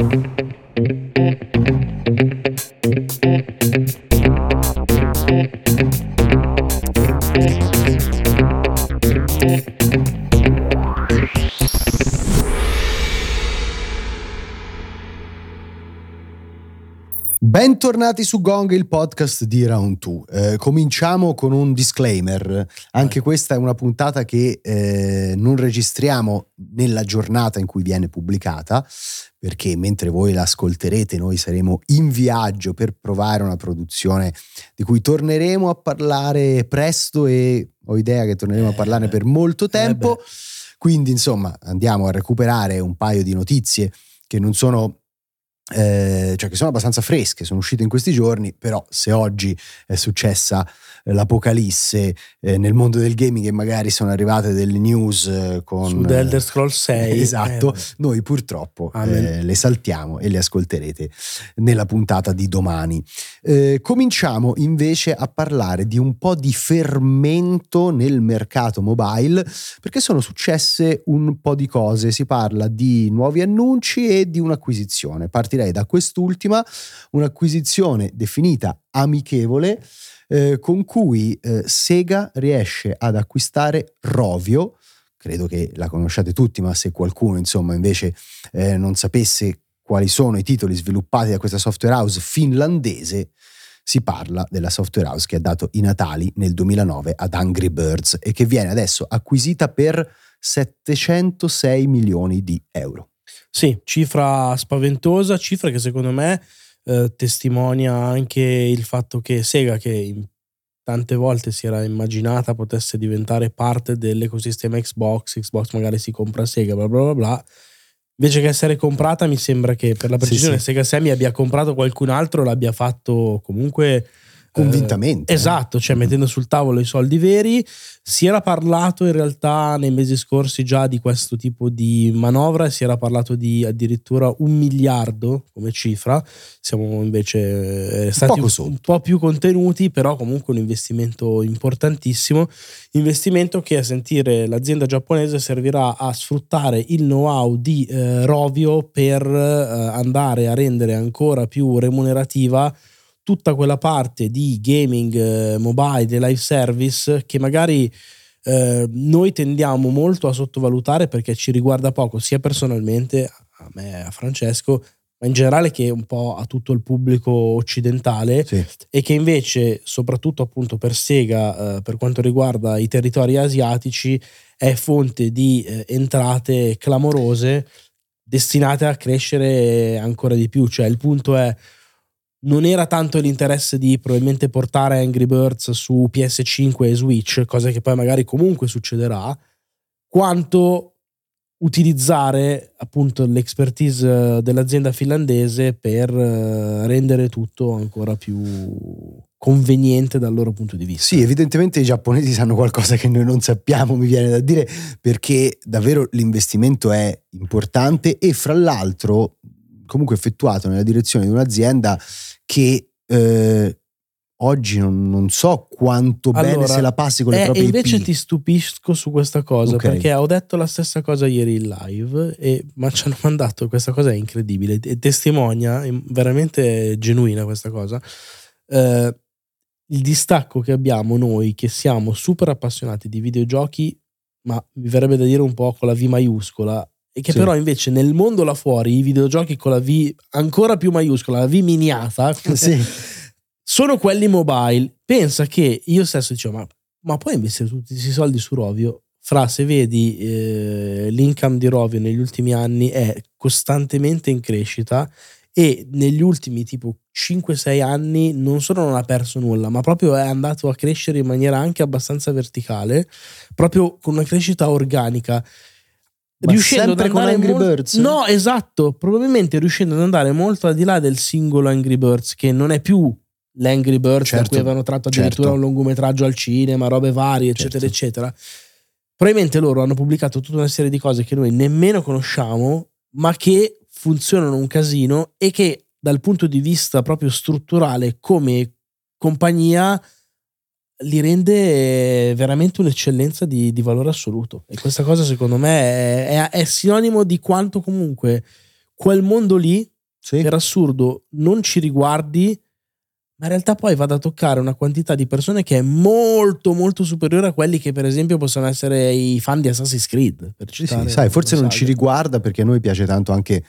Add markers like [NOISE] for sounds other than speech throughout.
thank you Bentornati su Gong, il podcast di Round 2. Eh, cominciamo con un disclaimer. Anche questa è una puntata che eh, non registriamo nella giornata in cui viene pubblicata, perché mentre voi l'ascolterete noi saremo in viaggio per provare una produzione di cui torneremo a parlare presto e ho idea che torneremo a parlarne per molto Eh tempo. Quindi insomma andiamo a recuperare un paio di notizie che non sono eh, cioè che sono abbastanza fresche, sono uscite in questi giorni, però se oggi è successa l'apocalisse eh, nel mondo del gaming e magari sono arrivate delle news eh, con... Su The Elder Scrolls 6. Esatto, Eh, noi purtroppo eh, le saltiamo e le ascolterete nella puntata di domani. Eh, cominciamo invece a parlare di un po' di fermento nel mercato mobile perché sono successe un po' di cose. Si parla di nuovi annunci e di un'acquisizione. Partirei da quest'ultima, un'acquisizione definita amichevole. Eh, con cui eh, Sega riesce ad acquistare Rovio, credo che la conosciate tutti, ma se qualcuno insomma invece eh, non sapesse quali sono i titoli sviluppati da questa software house finlandese, si parla della software house che ha dato i natali nel 2009 ad Angry Birds e che viene adesso acquisita per 706 milioni di euro. Sì, cifra spaventosa, cifra che secondo me eh, testimonia anche il fatto che Sega, che tante volte si era immaginata potesse diventare parte dell'ecosistema Xbox, Xbox magari si compra Sega, bla bla bla bla. Invece che essere comprata, mi sembra che per la Sì, precisione sì. Sega Sammy abbia comprato qualcun altro, l'abbia fatto comunque Convintamente. Eh, esatto, cioè mettendo sul tavolo i soldi veri. Si era parlato in realtà nei mesi scorsi già di questo tipo di manovra, si era parlato di addirittura un miliardo come cifra. Siamo invece eh, stati un, un po' più contenuti, però comunque un investimento importantissimo. Investimento che a sentire l'azienda giapponese servirà a sfruttare il know-how di eh, Rovio per eh, andare a rendere ancora più remunerativa tutta quella parte di gaming eh, mobile, di live service che magari eh, noi tendiamo molto a sottovalutare perché ci riguarda poco, sia personalmente a me, a Francesco, ma in generale che un po' a tutto il pubblico occidentale Sì. e che invece, soprattutto appunto per Sega, eh, per quanto riguarda i territori asiatici, è fonte di eh, entrate clamorose destinate a crescere ancora di più. Cioè, il punto è. Non era tanto l'interesse di probabilmente portare Angry Birds su PS5 e Switch, cosa che poi magari comunque succederà, quanto utilizzare appunto l'expertise eh, dell'azienda finlandese per eh, rendere tutto ancora più conveniente dal loro punto di vista. Sì, evidentemente i giapponesi sanno qualcosa che noi non sappiamo, mi viene da dire, perché davvero l'investimento è importante e fra l'altro comunque effettuato nella direzione di un'azienda che eh, oggi non, non so quanto bene Allora, se la passi con le Eh, proprie invece IP. ti stupisco su questa cosa Ok. perché ho detto la stessa cosa ieri in live e ma ci hanno mandato questa cosa è incredibile e testimonia è veramente genuina questa cosa eh, il distacco che abbiamo noi che siamo super appassionati di videogiochi ma mi verrebbe da dire un po' con la V maiuscola e che Sì. però invece nel mondo là fuori i videogiochi con la V ancora più maiuscola la V miniata [LAUGHS] Sì. sono quelli mobile. Pensa che io stesso dicevo, ma, ma puoi investire tutti questi soldi su Rovio? Fra, se vedi eh, l'income di Rovio negli ultimi anni è costantemente in crescita e negli ultimi tipo 5-6 anni non solo non ha perso nulla, ma proprio è andato a crescere in maniera anche abbastanza verticale, proprio con una crescita organica. Ma riuscendo ad sempre con andare Angry mol- Birds? No, esatto, probabilmente riuscendo ad andare molto al di là del singolo Angry Birds, che non è più l'Angry Birds da Certo, cui avevano tratto addirittura certo. un lungometraggio al cinema, robe varie, eccetera, Certo. eccetera. Probabilmente loro hanno pubblicato tutta una serie di cose che noi nemmeno conosciamo, ma che funzionano un casino e che dal punto di vista proprio strutturale come compagnia li rende veramente un'eccellenza di, di valore assoluto. E questa cosa secondo me è, è- è sinonimo di quanto comunque quel mondo lì, Sì. per assurdo, non ci riguardi, ma in realtà poi vada a toccare una quantità di persone che è molto molto superiore a quelli che per esempio possono essere i fan di Assassin's Creed. Per Sì, sì, sai, forse non ci saga. riguarda perché a noi piace tanto anche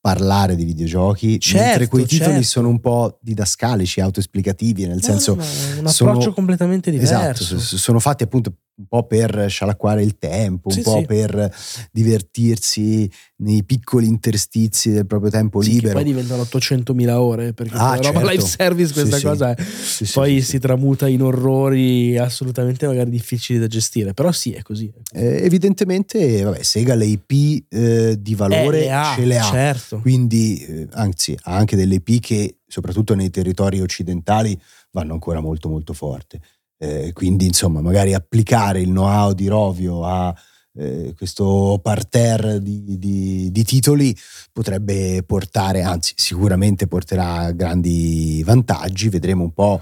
parlare di videogiochi, Certo, mentre quei titoli certo. sono un po' didascalici, autoesplicativi, nel No, senso no, un sono- approccio completamente diverso. Esatto, s- s- sono fatti appunto un po' per scialacquare il tempo, un Sì, po' sì. per divertirsi nei piccoli interstizi del proprio tempo Sì, che libero. poi diventano 800.000 ore perché Ah, la roba certo. live service questa Sì, cosa è Sì, sì, poi si tramuta in orrori assolutamente magari difficili da gestire però sì è così Eh, evidentemente, vabbè, Sega le IP eh, di valore Eh, le ha, ce le ha. certo Quindi, eh, anzi, ha anche delle IP che, soprattutto nei territori occidentali, vanno ancora molto, molto forte. Eh, quindi, insomma, magari applicare il know-how di Rovio a eh, questo parterre di, di- di titoli potrebbe portare, anzi, sicuramente porterà grandi vantaggi. Vedremo un po'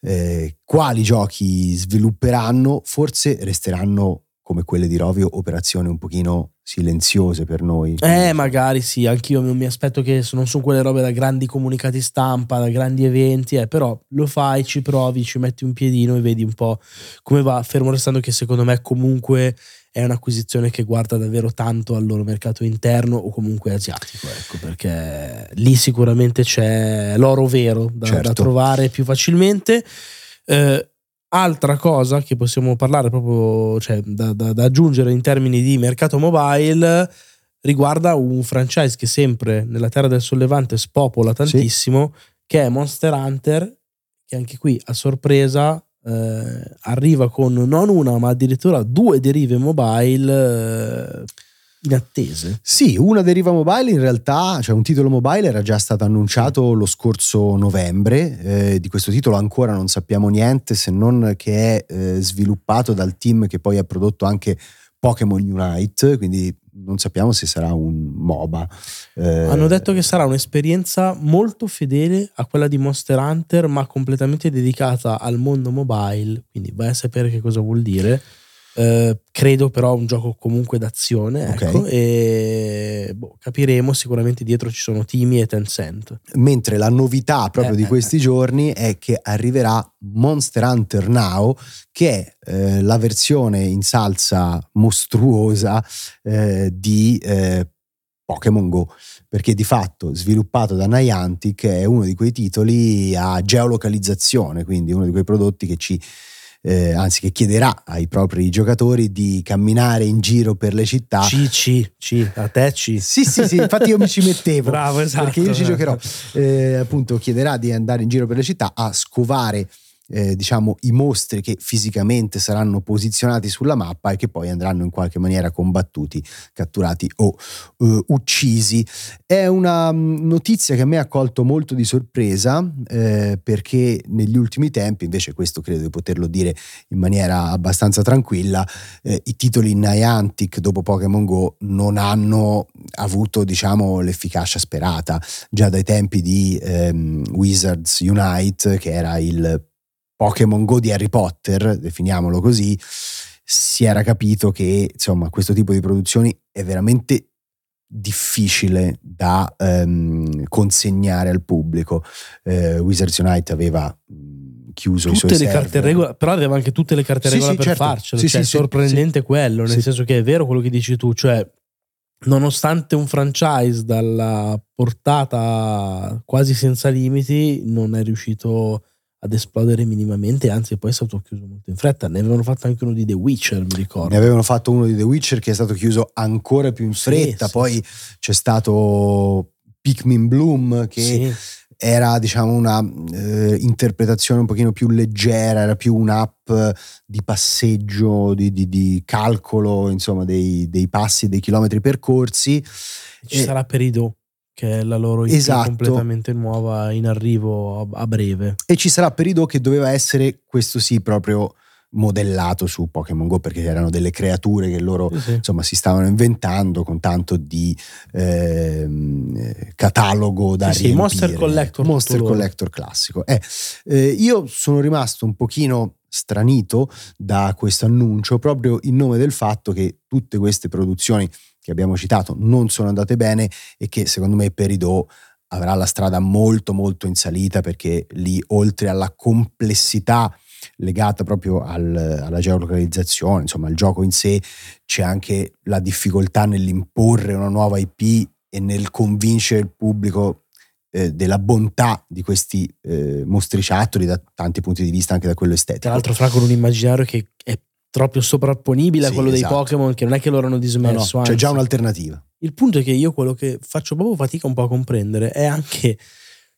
eh, quali giochi svilupperanno. Forse resteranno come quelle di Rovio, operazioni un pochino silenziose per noi. eh magari sì anch'io mi aspetto che non sono quelle robe da grandi comunicati stampa da grandi eventi eh, però lo fai ci provi ci metti un piedino e vedi un po' come va fermo restando che secondo me comunque è un'acquisizione che guarda davvero tanto al loro mercato interno o comunque asiatico ecco perché lì sicuramente c'è l'oro vero da, Certo. da trovare più facilmente Eh, altra cosa che possiamo parlare proprio, cioè da, da- da aggiungere in termini di mercato mobile riguarda un franchise che sempre nella Terra del Sollevante spopola tantissimo, che è Monster Hunter, che anche qui a sorpresa eh, arriva con non una ma addirittura due derive mobile eh, inattese. Sì, una deriva mobile in realtà, cioè un titolo mobile era già stato annunciato lo scorso novembre, eh, di questo titolo ancora non sappiamo niente se non che è eh, sviluppato dal team che poi ha prodotto anche Pokémon Unite, quindi non sappiamo se sarà un MOBA. Eh, Hanno detto che sarà un'esperienza molto fedele a quella di Monster Hunter, ma completamente dedicata al mondo mobile. Quindi vai a sapere che cosa vuol dire. Eh, credo però un gioco comunque d'azione. Ok. Ecco, e boh, capiremo. Sicuramente dietro ci sono Timi e Tencent. Mentre la novità proprio Eh, di eh, questi giorni è che arriverà Monster Hunter Now, che è eh, la versione in salsa mostruosa eh, di eh, Pokémon Go, perché di fatto sviluppato da Niantic è uno di quei titoli a geolocalizzazione, quindi uno di quei prodotti che ci eh, anzi che chiederà ai propri giocatori di camminare in giro per le città C, C, C, a te C. sì, sì, sì, infatti io mi ci mettevo. [LAUGHS] Bravo, esatto. Perché io ci giocherò. Eh, appunto, chiederà di andare in giro per le città a scovare. Eh, diciamo i mostri che fisicamente saranno posizionati sulla mappa e che poi andranno in qualche maniera combattuti, catturati o eh, uccisi. È una mm, notizia che a me ha colto molto di sorpresa eh, perché negli ultimi tempi, invece questo credo di poterlo dire in maniera abbastanza tranquilla, eh, i titoli Niantic dopo Pokémon Go non hanno avuto diciamo l'efficacia sperata già dai tempi di ehm, Wizards Unite che era il Pokémon Go di Harry Potter definiamolo così si era capito che insomma questo tipo di produzioni è veramente difficile da ehm, consegnare al pubblico eh, Wizards Unite aveva chiuso i suoi tutte le server. carte regola, però aveva anche tutte le carte Sì, regola sì, per certo. farcelo. Sì, cioè, sì, è sì, sorprendente quello, nel Sì. senso che è vero quello che dici tu, cioè nonostante un franchise dalla portata quasi senza limiti non è riuscito ad esplodere minimamente, anzi poi è stato chiuso molto in fretta. Ne avevano fatto anche uno di The Witcher, mi ricordo. Ne avevano fatto uno di The Witcher che è stato chiuso ancora più in Sì, fretta, sì. poi c'è stato Pikmin Bloom che Sì. era diciamo una eh, interpretazione un pochino più leggera, era più un'app di passeggio, di, di- di calcolo insomma dei, dei passi, dei chilometri percorsi. Ci Eh, sarà Peridot, che è la loro IP Esatto. completamente nuova in arrivo a, a breve. E ci sarà Peridot che doveva essere, questo sì, proprio modellato su Pokémon Go perché erano delle creature che loro Sì, sì. insomma si stavano inventando con tanto di eh, catalogo da Sì, sì, riempire. Monster Collector Monster tutto loro. Collector classico Eh, eh, io sono rimasto un pochino stranito da questo annuncio proprio in nome del fatto che tutte queste produzioni che abbiamo citato non sono andate bene e che secondo me Peridot avrà la strada molto molto in salita perché lì oltre alla complessità legata proprio al, alla geolocalizzazione, insomma al gioco in sé, c'è anche la difficoltà nell'imporre una nuova IP e nel convincere il pubblico eh, della bontà di questi eh, mostriciattoli da tanti punti di vista, anche da quello estetico. Tra l'altro, fra con un immaginario che è proprio sovrapponibile sì, a quello esatto. dei Pokémon, che non è che loro hanno dismesso. No, no, c'è già un'alternativa. Il punto è che io quello che faccio proprio fatica un po' a comprendere è anche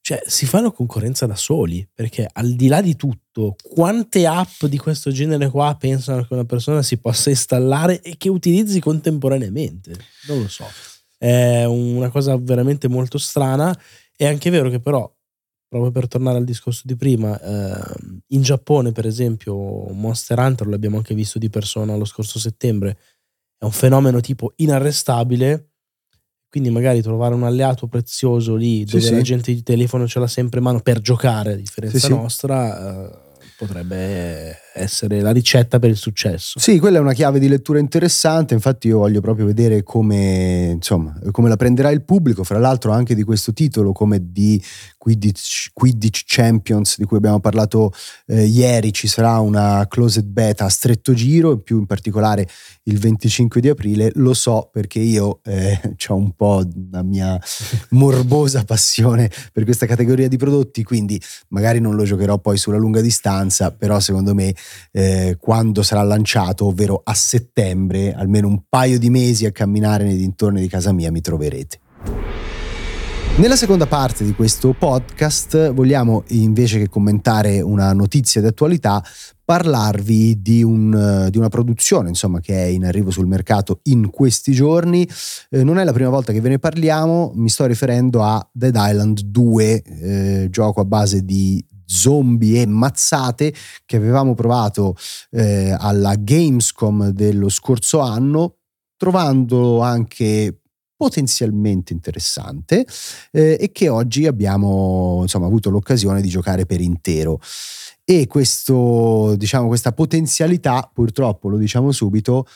cioè si fanno concorrenza da soli, perché al di là di tutto, quante app di questo genere qua pensano che una persona si possa installare e che utilizzi contemporaneamente? Non lo so. È una cosa veramente molto strana. È anche vero che però, proprio per tornare al discorso di prima, eh, in Giappone per esempio Monster Hunter, l'abbiamo anche visto di persona lo scorso settembre, è un fenomeno tipo inarrestabile quindi magari trovare un alleato prezioso lì dove sì, la sì. gente di telefono ce l'ha sempre in mano per giocare, a differenza sì, nostra, eh, potrebbe essere la ricetta per il successo. Sì, quella è una chiave di lettura interessante, infatti io voglio proprio vedere come, insomma, come la prenderà il pubblico, fra l'altro anche di questo titolo come di Quidditch, Quidditch Champions di cui abbiamo parlato eh, ieri, ci sarà una closed beta a stretto giro, e più in particolare il 25 di aprile, lo so perché io eh, ho un po' la mia morbosa passione per questa categoria di prodotti, quindi magari non lo giocherò poi sulla lunga distanza, però secondo me eh, quando sarà lanciato, ovvero a settembre, almeno un paio di mesi a camminare nei dintorni di casa mia mi troverete. Nella seconda parte di questo podcast vogliamo invece che commentare una notizia di attualità parlarvi di, un, di, una produzione insomma, che è in arrivo sul mercato in questi giorni. Eh, non è la prima volta che ve ne parliamo, mi sto riferendo a Dead Island 2, eh, gioco a base di zombie e mazzate che avevamo provato eh, alla Gamescom dello scorso anno, trovandolo anche potenzialmente interessante eh, e che oggi abbiamo insomma, avuto l'occasione di giocare per intero. E questo, diciamo, questa potenzialità, purtroppo lo diciamo subito,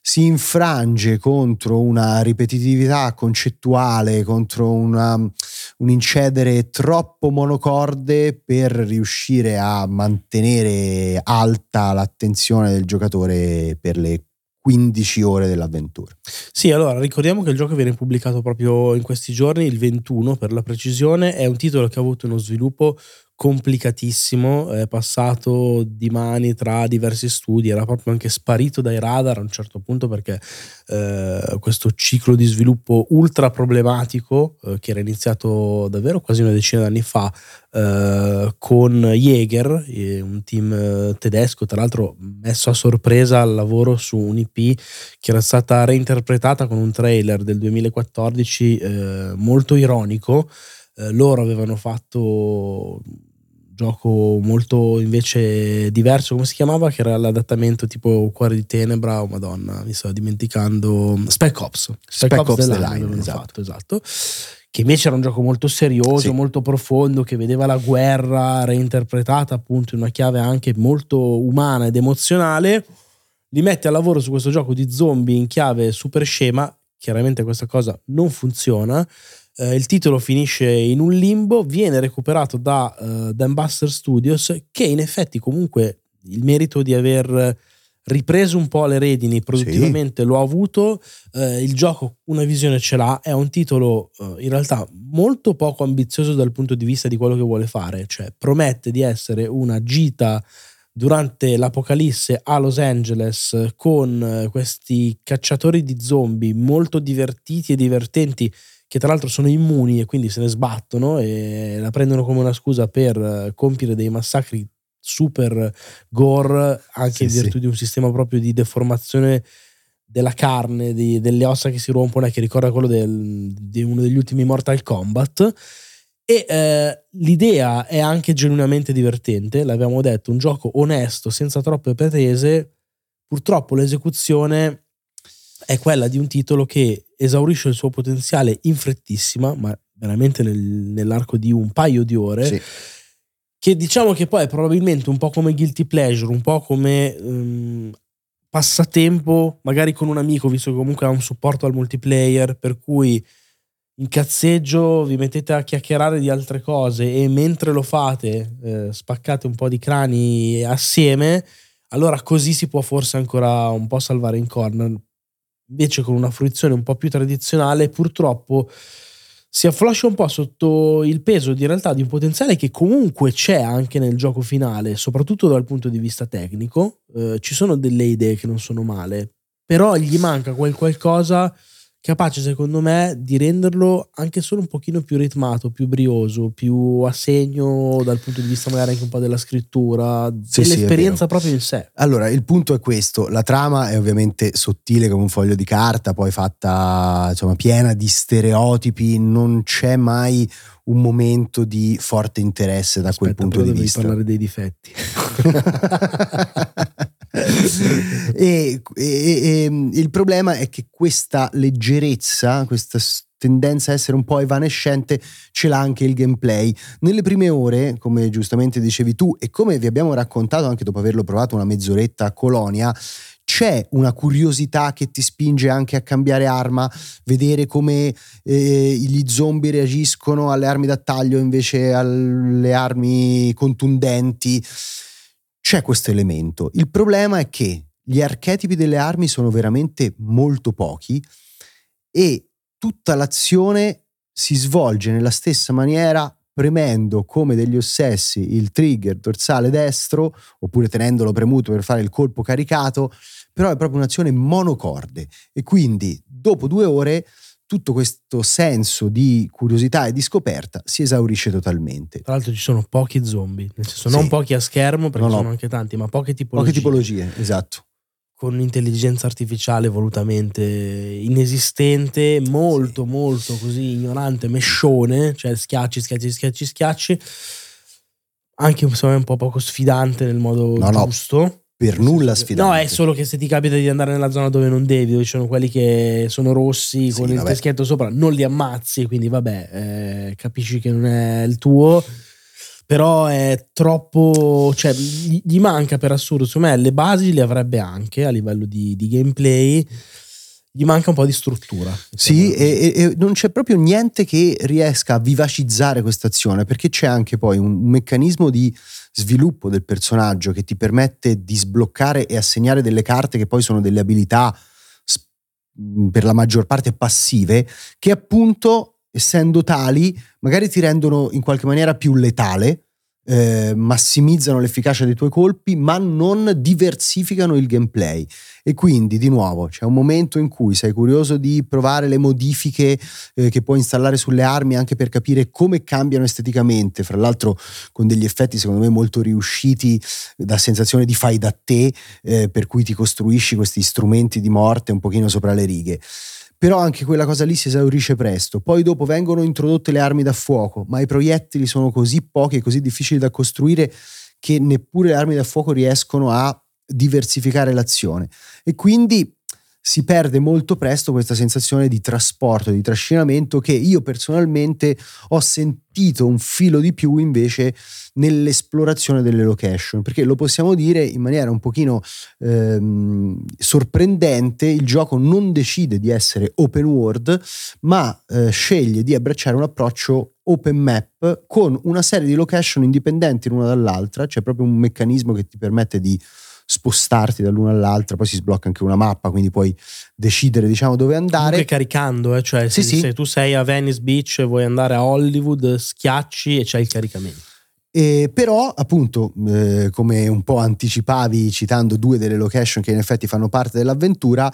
si infrange contro una ripetitività concettuale, contro una, un incedere troppo monocorde per riuscire a mantenere alta l'attenzione del giocatore per le 15 ore dell'avventura. Sì, allora ricordiamo che il gioco viene pubblicato proprio in questi giorni, il 21 per la precisione, è un titolo che ha avuto uno sviluppo complicatissimo, è passato di mani tra diversi studi, era proprio anche sparito dai radar a un certo punto perché eh, questo ciclo di sviluppo ultra problematico eh, che era iniziato davvero quasi una decina d'anni fa eh, con Jäger, un team eh, tedesco, tra l'altro messo a sorpresa al lavoro su un'IP che era stata reinterpretata con un trailer del 2014 eh, molto ironico. Eh, loro avevano fatto gioco molto invece diverso, come si chiamava? Che era l'adattamento tipo Cuore di Tenebra, oh madonna, mi sto dimenticando. Spec Ops. Spec, Spec Ops, Ops The Line, esatto. Fatto, esatto. Che invece era un gioco molto serioso, sì. molto profondo, che vedeva la guerra reinterpretata appunto in una chiave anche molto umana ed emozionale. Li mette a lavoro su questo gioco di zombie in chiave super scema. Chiaramente questa cosa non funziona eh, il titolo finisce in un limbo, viene recuperato da, uh, da Ambassador Studios, che in effetti comunque il merito di aver ripreso un po' le redini produttivamente sì. lo ha avuto, eh, il gioco una visione ce l'ha, è un titolo eh, in realtà molto poco ambizioso dal punto di vista di quello che vuole fare, cioè promette di essere una gita durante l'apocalisse a Los Angeles con eh, questi cacciatori di zombie molto divertiti e divertenti che tra l'altro sono immuni e quindi se ne sbattono e la prendono come una scusa per eh, compiere dei massacri super gore anche sì, in virtù sì. di un sistema proprio di deformazione della carne, di, delle ossa che si rompono e che ricorda quello del, di uno degli ultimi Mortal Kombat. E eh, l'idea è anche genuinamente divertente, l'abbiamo detto, un gioco onesto, senza troppe pretese. Purtroppo l'esecuzione è quella di un titolo che esaurisce il suo potenziale in frettissima, ma veramente nel, nell'arco di un paio di ore. Sì. Che diciamo che poi è probabilmente un po' come guilty pleasure, un po' come um, passatempo, magari con un amico, visto che comunque ha un supporto al multiplayer, per cui in cazzeggio vi mettete a chiacchierare di altre cose e mentre lo fate eh, spaccate un po' di crani assieme, allora così si può forse ancora un po' salvare in corner. Invece con una fruizione un po' più tradizionale, purtroppo si affloscia un po' sotto il peso di realtà di un potenziale che comunque c'è anche nel gioco finale, soprattutto dal punto di vista tecnico. Eh, ci sono delle idee che non sono male, però gli manca quel qualcosa capace secondo me di renderlo anche solo un pochino più ritmato, più brioso, più a segno dal punto di vista magari anche un po' della scrittura, sì, dell'esperienza sì, proprio in sé. Allora, il punto è questo, la trama è ovviamente sottile come un foglio di carta, poi fatta insomma piena di stereotipi, non c'è mai un momento di forte interesse da Aspetta, quel punto di vista. parlare dei difetti. [LAUGHS] [LAUGHS] [LAUGHS] [LAUGHS] e, e, e, il problema è che questa leggerezza, questa tendenza a essere un po' evanescente ce l'ha anche il gameplay. Nelle prime ore, come giustamente dicevi tu e come vi abbiamo raccontato anche dopo averlo provato una mezz'oretta a Colonia, c'è una curiosità che ti spinge anche a cambiare arma, vedere come eh, gli zombie reagiscono alle armi da taglio invece alle armi contundenti c'è questo elemento. Il problema è che gli archetipi delle armi sono veramente molto pochi e tutta l'azione si svolge nella stessa maniera premendo come degli ossessi il trigger dorsale destro oppure tenendolo premuto per fare il colpo caricato, però è proprio un'azione monocorde e quindi dopo due ore tutto questo senso di curiosità e di scoperta si esaurisce totalmente. Tra l'altro ci sono pochi zombie, nel senso sì. non pochi a schermo perché no, no. sono anche tanti, ma poche tipologie. Poche tipologie, esatto. Con un'intelligenza artificiale volutamente inesistente, molto, sì. molto così ignorante, mescione, cioè schiacci, schiacci, schiacci, schiacci. Anche insomma, un po' poco sfidante nel modo no, giusto. No per nulla sfidante. No, è solo che se ti capita di andare nella zona dove non devi, dove ci sono quelli che sono rossi sì, con il teschetto sopra, non li ammazzi, quindi vabbè, eh, capisci che non è il tuo. Però è troppo, cioè gli manca per assurdo, secondo me le basi le avrebbe anche a livello di, di gameplay, gli manca un po' di struttura. Sì, e, e, non c'è proprio niente che riesca a vivacizzare questa azione, perché c'è anche poi un, un meccanismo di sviluppo del personaggio che ti permette di sbloccare e assegnare delle carte che poi sono delle abilità per la maggior parte passive, che appunto, essendo tali, magari ti rendono in qualche maniera più letale eh, massimizzano l'efficacia dei tuoi colpi, ma non diversificano il gameplay. E quindi, di nuovo, c'è un momento in cui sei curioso di provare le modifiche eh, che puoi installare sulle armi anche per capire come cambiano esteticamente, fra l'altro con degli effetti secondo me molto riusciti da sensazione di fai da te, eh, per cui ti costruisci questi strumenti di morte un pochino sopra le righe però anche quella cosa lì si esaurisce presto. Poi dopo vengono introdotte le armi da fuoco, ma i proiettili sono così pochi e così difficili da costruire che neppure le armi da fuoco riescono a diversificare l'azione. E quindi si perde molto presto questa sensazione di trasporto, di trascinamento che io personalmente ho sentito un filo di più invece nell'esplorazione delle location, perché lo possiamo dire in maniera un pochino ehm, sorprendente, il gioco non decide di essere open world, ma eh, sceglie di abbracciare un approccio open map con una serie di location indipendenti l'una dall'altra, c'è proprio un meccanismo che ti permette di spostarti dall'una all'altra, poi si sblocca anche una mappa, quindi puoi decidere diciamo dove andare. Comunque caricando, eh? cioè se, sì, se tu sei a Venice Beach e vuoi andare a Hollywood, schiacci e c'è il caricamento. E però, appunto, eh, come un po' anticipavi citando due delle location che in effetti fanno parte dell'avventura,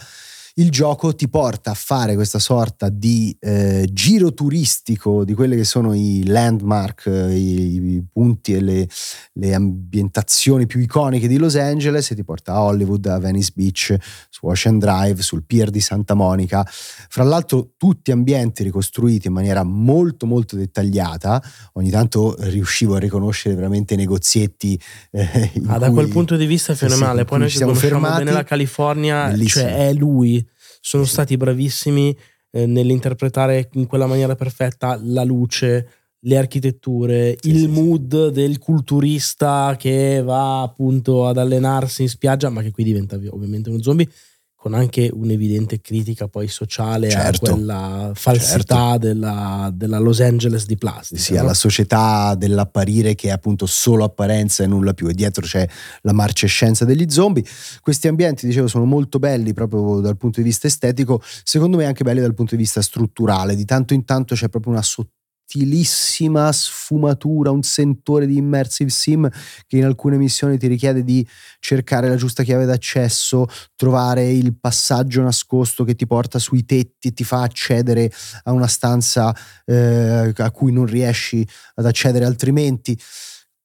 il gioco ti porta a fare questa sorta di eh, giro turistico di quelli che sono i landmark, eh, i, i, punti e le, le, ambientazioni più iconiche di Los Angeles e ti porta a Hollywood, a Venice Beach, su Ocean Drive, sul pier di Santa Monica. Fra l'altro tutti ambienti ricostruiti in maniera molto molto dettagliata, ogni tanto riuscivo a riconoscere veramente i negozietti. Eh, ah, da quel punto di vista è fenomenale, sì, poi noi ci siamo fermati bene la California, Bellissimo. cioè è lui sono stati bravissimi eh, nell'interpretare in quella maniera perfetta la luce, le architetture, sì, il sì, mood sì. del culturista che va appunto ad allenarsi in spiaggia, ma che qui diventa ovviamente uno zombie, con anche un'evidente critica poi sociale certo, a quella falsità certo. della, della, Los Angeles di plastica. Sì, no? alla società dell'apparire che è appunto solo apparenza e nulla più, e dietro c'è la marcescenza degli zombie. Questi ambienti, dicevo, sono molto belli proprio dal punto di vista estetico, secondo me anche belli dal punto di vista strutturale, di tanto in tanto c'è proprio una sottile sottilissima sfumatura, un sentore di immersive sim che in alcune missioni ti richiede di cercare la giusta chiave d'accesso, trovare il passaggio nascosto che ti porta sui tetti e ti fa accedere a una stanza eh, a cui non riesci ad accedere altrimenti.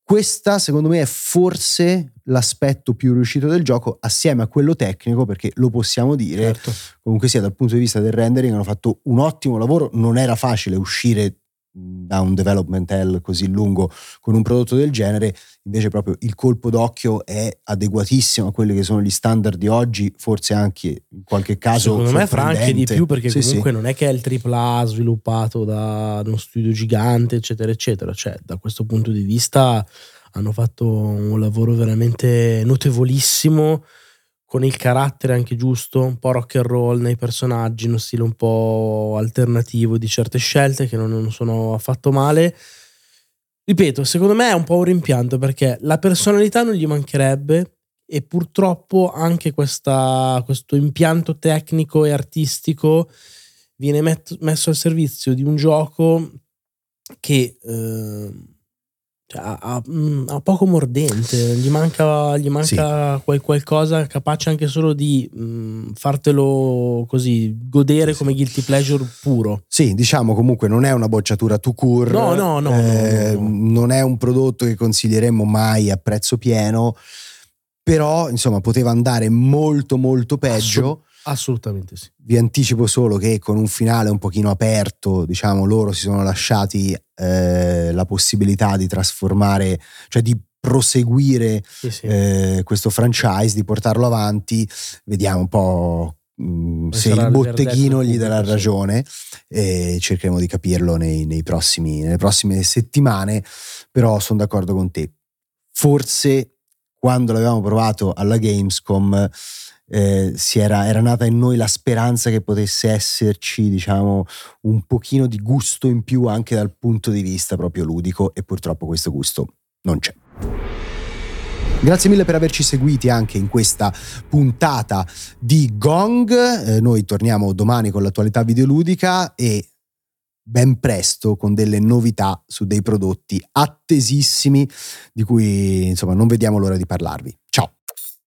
Questa, secondo me, è forse l'aspetto più riuscito del gioco, assieme a quello tecnico, perché lo possiamo dire, certo. comunque sia dal punto di vista del rendering, hanno fatto un ottimo lavoro. Non era facile uscire da un development hell così lungo con un prodotto del genere, invece proprio il colpo d'occhio è adeguatissimo a quelli che sono gli standard di oggi, forse anche in qualche caso secondo me fra anche di più perché sì, comunque sì. non è che è il AAA sviluppato da uno studio gigante eccetera eccetera, cioè da questo punto di vista hanno fatto un lavoro veramente notevolissimo con il carattere anche giusto, un po' rock and roll nei personaggi, uno stile un po' alternativo di certe scelte che non sono affatto male. Ripeto, secondo me è un po' un rimpianto perché la personalità non gli mancherebbe e purtroppo anche questa, questo impianto tecnico e artistico viene met- messo al servizio di un gioco che eh, cioè, ha, ha, mm, ha, poco mordente, gli manca, gli manca sì. quel qualcosa capace anche solo di mh, mm, fartelo così godere come guilty pleasure puro. Sì, diciamo comunque non è una bocciatura to cure, no, no, no, eh, no, non è un prodotto che consiglieremmo mai a prezzo pieno, però insomma poteva andare molto molto peggio. Assolut- Assolutamente sì. Vi anticipo solo che con un finale un pochino aperto, diciamo, loro si sono lasciati eh, la possibilità di trasformare, cioè di proseguire sì, sì. Eh, questo franchise, di portarlo avanti. Vediamo un po' mm, se il botteghino gli darà ragione e cercheremo di capirlo nei, nei prossimi, nelle prossime settimane, però sono d'accordo con te. Forse quando l'avevamo provato alla Gamescom eh, era, era, nata in noi la speranza che potesse esserci, diciamo, un pochino di gusto in più anche dal punto di vista proprio ludico e purtroppo questo gusto non c'è. Grazie mille per averci seguiti anche in questa puntata di Gong. Eh, noi torniamo domani con l'attualità videoludica e ben presto con delle novità su dei prodotti attesissimi di cui insomma non vediamo l'ora di parlarvi.